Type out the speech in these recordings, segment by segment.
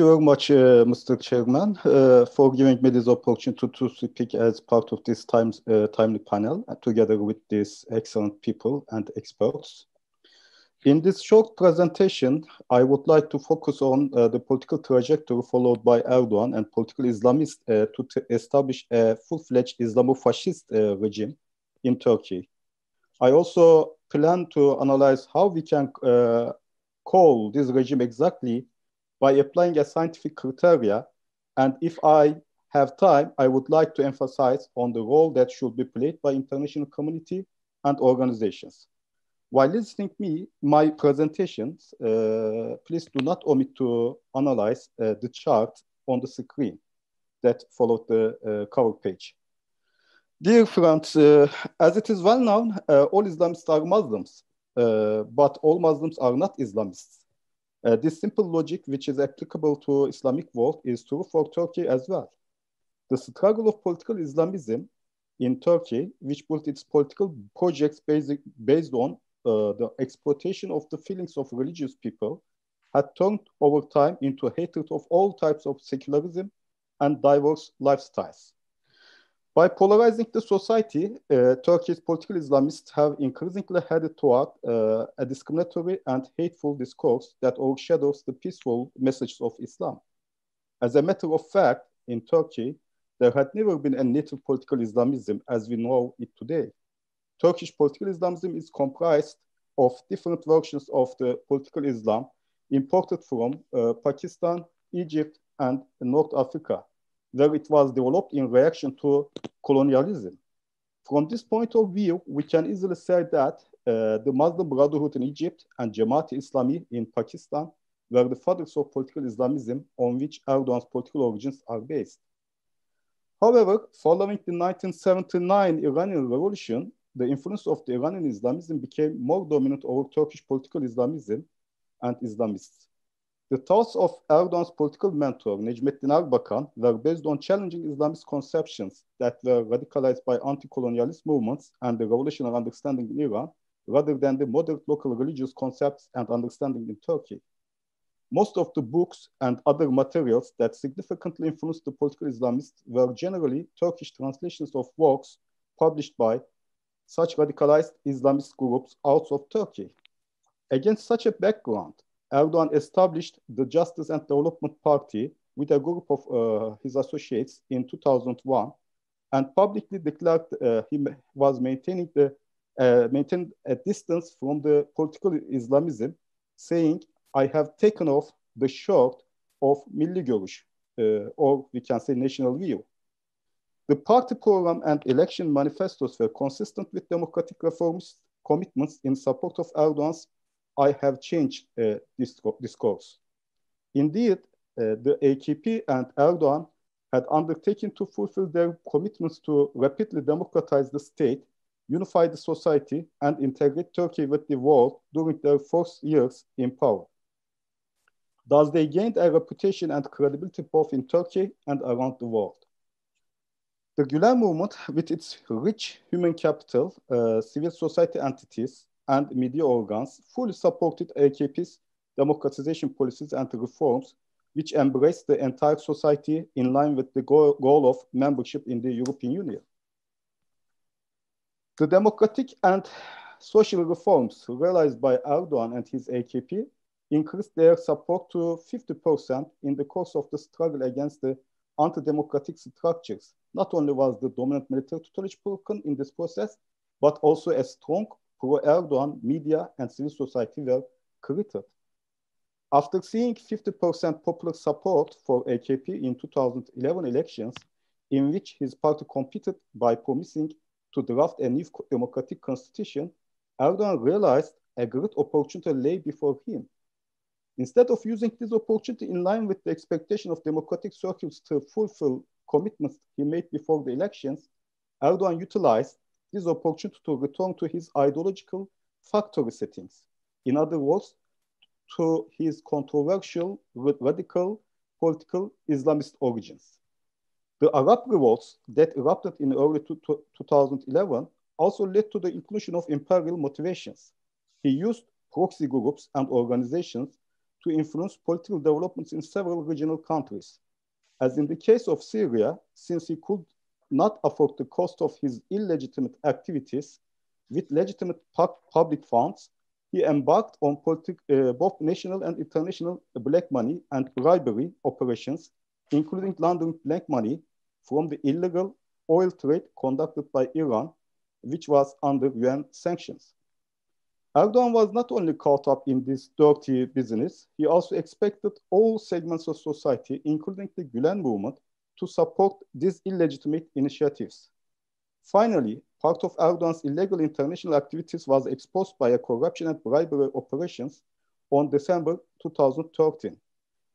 you very much, uh, Mr. Chairman, uh, for giving me this opportunity to, to speak as part of this uh, timely panel together with these excellent people and experts. In this short presentation, I would like to focus on uh, the political trajectory followed by Erdogan and political Islamists uh, to establish a full-fledged Islamo-fascist uh, regime in Turkey. I also plan to analyze how we can call this regime exactly by applying a scientific criteria. And if I have time, I would like to emphasize on the role that should be played by international community and organizations. While listening me, my presentations, uh, please do not omit to analyze uh, the chart on the screen that followed the uh, cover page. Dear friends, uh, as it is well known, uh, all Islamists are Muslims, uh, but all Muslims are not Islamists. This simple logic, which is applicable to Islamic world, is true for Turkey as well. The struggle of political Islamism in Turkey, which built its political projects based, based on uh, the exploitation of the feelings of religious people had turned over time into hatred of all types of secularism and diverse lifestyles. By polarizing the society, uh, Turkey's political Islamists have increasingly headed toward uh, a discriminatory and hateful discourse that overshadows the peaceful messages of Islam. As a matter of fact, in Turkey, there had never been a native political Islamism as we know it today. Turkish political Islamism is comprised of different versions of the political Islam imported from uh, Pakistan, Egypt, and North Africa, where it was developed in reaction to colonialism. From this point of view, we can easily say that uh, the Muslim Brotherhood in Egypt and Jamaat Islami in Pakistan were the fathers of political Islamism on which Erdogan's political origins are based. However, following the 1979 Iranian Revolution, the influence of the Iranian Islamism became more dominant over Turkish political Islamism and Islamists. The thoughts of Erdogan's political mentor, Necmettin Erbakan, were based on challenging Islamist conceptions that were radicalized by anti-colonialist movements and the revolutionary understanding in Iran, rather than the moderate local religious concepts and understanding in Turkey. Most of the books and other materials that significantly influenced the political Islamists were generally Turkish translations of works published by such radicalized Islamist groups out of Turkey. Against such a background, Erdogan established the Justice and Development Party with a group of uh, his associates in 2001 and publicly declared uh, he was maintaining the uh, maintained a distance from the political Islamism, saying, I have taken off the shirt of Milli Görüş, uh, or we can say national view. The party program and election manifestos were consistent with democratic reforms commitments in support of Erdogan's I have changed uh, discourse. Indeed, uh, the AKP and Erdogan had undertaken to fulfill their commitments to rapidly democratize the state, unify the society, and integrate Turkey with the world during their first years in power. Thus, they gained a reputation and credibility both in Turkey and around the world. The Gülen movement, with its rich human capital, uh, civil society entities, and media organs, fully supported AKP's democratization policies and reforms, which embraced the entire society in line with the goal, goal of membership in the European Union. The democratic and social reforms realized by Erdogan and his AKP increased their support to 50% in the course of the struggle against the anti-democratic structures. Not only was the dominant military tutelage broken in this process, but also a strong pro-Erdogan media and civil society were created. After seeing 50% popular support for AKP in 2011 elections, in which his party competed by promising to draft a new democratic constitution, Erdogan realized a great opportunity lay before him Instead of using this opportunity in line with the expectation of democratic circles to fulfill commitments he made before the elections, Erdogan utilized this opportunity to return to his ideological factory settings. In other words, to his controversial, radical political Islamist origins. The Arab revolts that erupted in early 2011 also led to the inclusion of imperial motivations. He used proxy groups and organizations to influence political developments in several regional countries. As in the case of Syria, since he could not afford the cost of his illegitimate activities with legitimate public funds, he embarked on uh, both national and international black money and bribery operations, including laundering black money from the illegal oil trade conducted by Iran, which was under UN sanctions. Erdogan was not only caught up in this dirty business, he also expected all segments of society, including the Gulen movement, to support these illegitimate initiatives. Finally, part of Erdogan's illegal international activities was exposed by a corruption and bribery operations on December 2013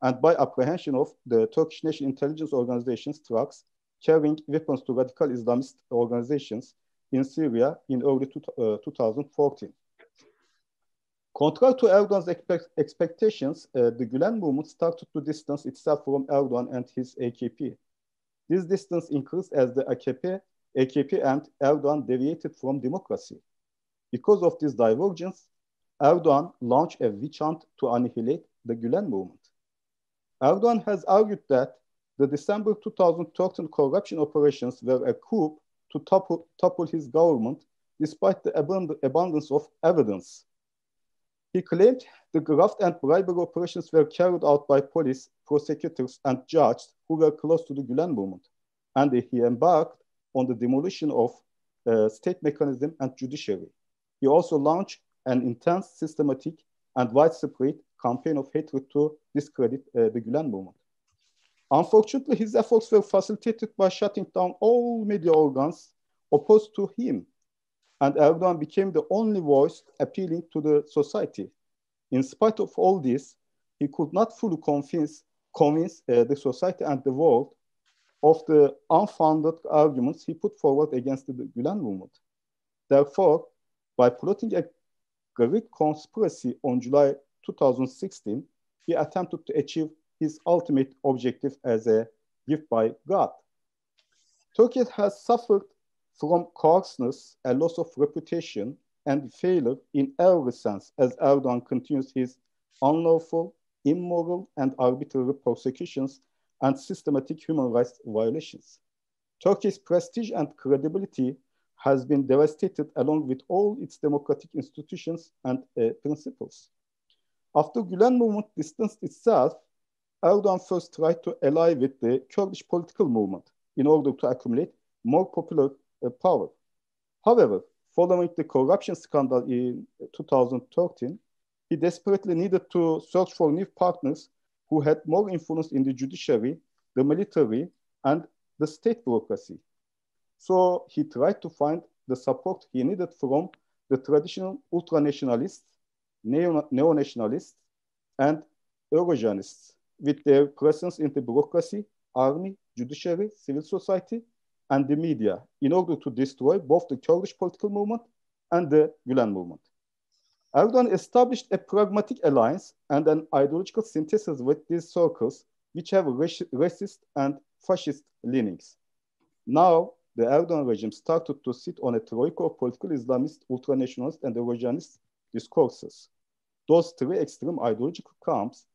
and by apprehension of the Turkish National Intelligence Organization's trucks carrying weapons to radical Islamist organizations in Syria in early uh, 2014. Contrary to Erdogan's expect expectations, uh, the Gulen movement started to distance itself from Erdogan and his AKP. This distance increased as the AKP AKP and Erdogan deviated from democracy. Because of this divergence, Erdogan launched a witch hunt to annihilate the Gulen movement. Erdogan has argued that the December 2013 corruption operations were a coup to topple, topple his government despite the abund abundance of evidence. He claimed the graft and bribery operations were carried out by police, prosecutors, and judges who were close to the Gulen movement, and he embarked on the demolition of uh, state mechanism and judiciary. He also launched an intense, systematic, and widespread campaign of hatred to discredit uh, the Gulen movement. Unfortunately, his efforts were facilitated by shutting down all media organs opposed to him, and Erdogan became the only voice appealing to the society. In spite of all this, he could not fully convince, convince uh, the society and the world of the unfounded arguments he put forward against the Gulen movement. Therefore, by plotting a Greek conspiracy on July 2016, he attempted to achieve his ultimate objective as a gift by God. Turkey has suffered from coarseness, a loss of reputation, and failure in every sense as Erdogan continues his unlawful, immoral, and arbitrary persecutions and systematic human rights violations. Turkey's prestige and credibility has been devastated along with all its democratic institutions and uh, principles. After Gulen movement distanced itself, Erdogan first tried to ally with the Kurdish political movement in order to accumulate more popular Uh, power. However, following the corruption scandal in uh, 2013, he desperately needed to search for new partners who had more influence in the judiciary, the military, and the state bureaucracy. So he tried to find the support he needed from the traditional ultranationalists, neo-nationalists, and Eurasianists with their presence in the bureaucracy, army, judiciary, civil society, and the media in order to destroy both the Kurdish political movement and the Gulen movement. Erdogan established a pragmatic alliance and an ideological synthesis with these circles, which have racist and fascist leanings. Now, the Erdogan regime started to sit on a troika of political Islamist, ultranationalist, and Eurasianist discourses. Those three extreme ideological camps,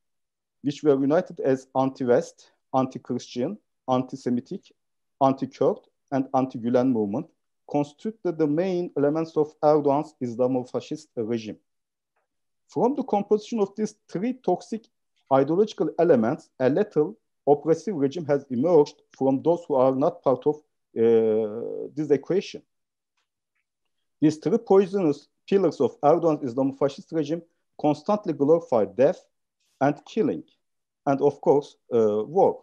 which were united as anti-West, anti-Christian, anti-Semitic, anti-Kurd, and anti-Gulen movement, constituted the main elements of Erdogan's Islamo-fascist regime. From the composition of these three toxic ideological elements, a little oppressive regime has emerged from those who are not part of uh, this equation. These three poisonous pillars of Erdogan's Islamofascist regime constantly glorify death and killing, and of course, uh, war.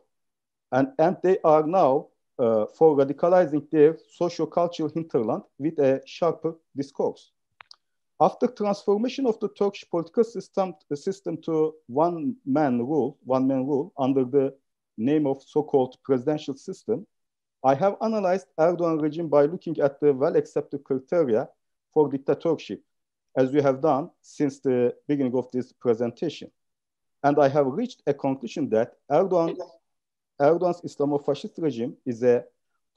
And, and they are now uh, for radicalizing their socio-cultural hinterland with a sharper discourse. After transformation of the Turkish political system, system to one man rule, one man rule under the name of so-called presidential system, I have analyzed Erdogan regime by looking at the well-accepted criteria for dictatorship, as we have done since the beginning of this presentation. And I have reached a conclusion that Erdogan, Erdogan's Islamofascist regime is a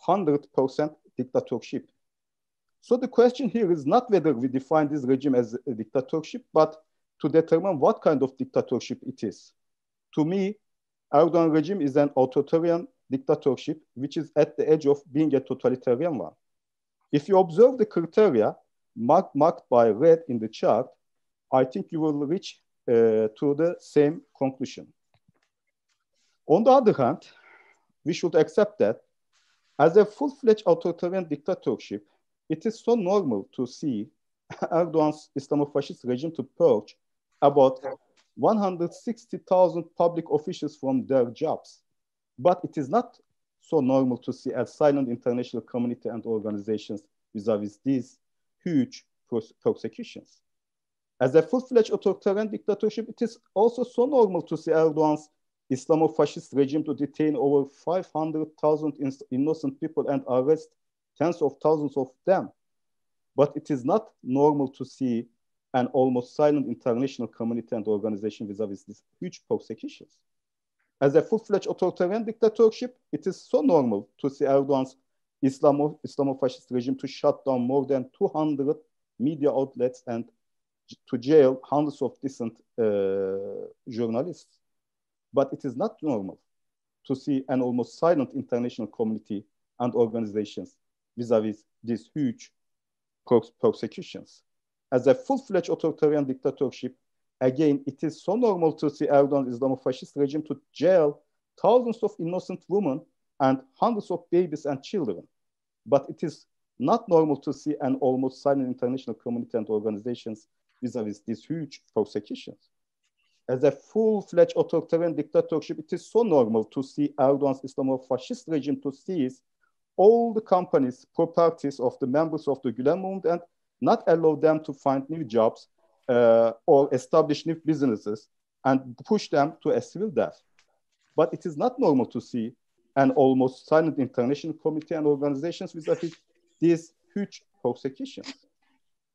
100% dictatorship. So the question here is not whether we define this regime as a dictatorship, but to determine what kind of dictatorship it is. To me, Erdogan regime is an authoritarian dictatorship which is at the edge of being a totalitarian one. If you observe the criteria marked, marked by red in the chart, I think you will reach uh, to the same conclusion. On the other hand, we should accept that as a full-fledged authoritarian dictatorship, it is so normal to see Erdogan's Islamofascist regime to purge about 160,000 public officials from their jobs. But it is not so normal to see a silent international community and organizations vis-a-vis these huge persecutions. As a full-fledged authoritarian dictatorship, it is also so normal to see Erdogan's Islamofascist regime to detain over 500,000 innocent people and arrest tens of thousands of them. But it is not normal to see an almost silent international community and organization vis-a-vis these huge persecutions. As a full-fledged authoritarian dictatorship, it is so normal to see Erdogan's Islamo, Islamofascist regime to shut down more than 200 media outlets and to jail hundreds of decent uh, journalists. But it is not normal to see an almost silent international community and organizations vis-a-vis these huge prosecutions. As a full-fledged authoritarian dictatorship, again, it is so normal to see Erdogan's Islamofascist regime to jail thousands of innocent women and hundreds of babies and children. But it is not normal to see an almost silent international community and organizations vis-a-vis these huge persecutions. As a full-fledged authoritarian dictatorship, it is so normal to see Erdogan's Islamofascist regime to seize all the companies, properties of the members of the Gulen movement and not allow them to find new jobs uh, or establish new businesses and push them to a civil death. But it is not normal to see an almost silent international committee and organizations vis-a-vis these huge persecutions.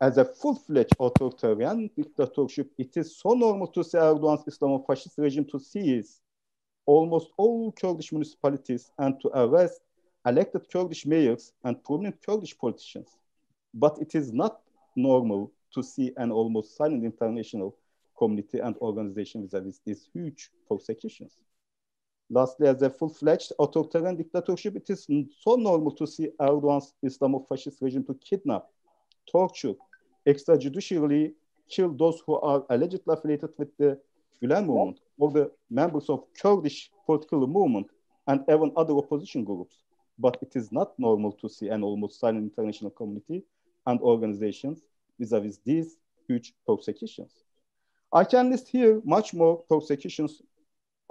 As a full-fledged authoritarian dictatorship, it is so normal to see Erdogan's Islamofascist regime to seize almost all Kurdish municipalities and to arrest elected Kurdish mayors and prominent Kurdish politicians. But it is not normal to see an almost silent international community and organization vis-a-vis these huge persecutions. Lastly, as a full-fledged authoritarian dictatorship, it is so normal to see Erdogan's Islamofascist regime to kidnap, torture, extrajudicially kill those who are allegedly affiliated with the Gulen movement or the members of Kurdish political movement and even other opposition groups. But it is not normal to see an almost silent international community and organizations vis-a-vis these huge persecutions. I can list here much more persecutions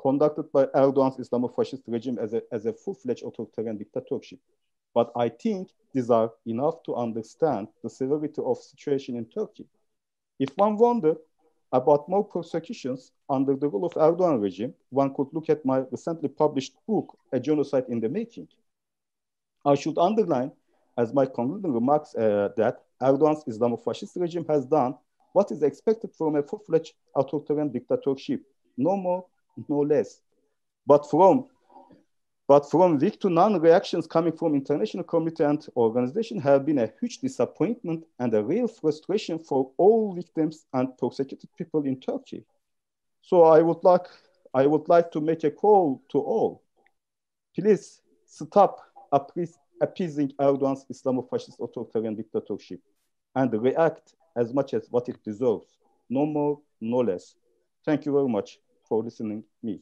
conducted by Erdogan's Islamofascist regime as a, as a full-fledged authoritarian dictatorship. But I think these are enough to understand the severity of situation in Turkey. If one wondered about more persecutions under the rule of Erdogan regime, one could look at my recently published book, A Genocide in the Making. I should underline, as my concluding remarks, uh, that Erdogan's Islamofascist regime has done what is expected from a full-fledged authoritarian dictatorship, no more, no less. But from but from weak to none reactions coming from international community and organization have been a huge disappointment and a real frustration for all victims and persecuted people in Turkey. So I would like I would like to make a call to all. Please stop appeasing Erdogan's Islamofascist authoritarian dictatorship and react as much as what it deserves. No more, no less. Thank you very much for listening me.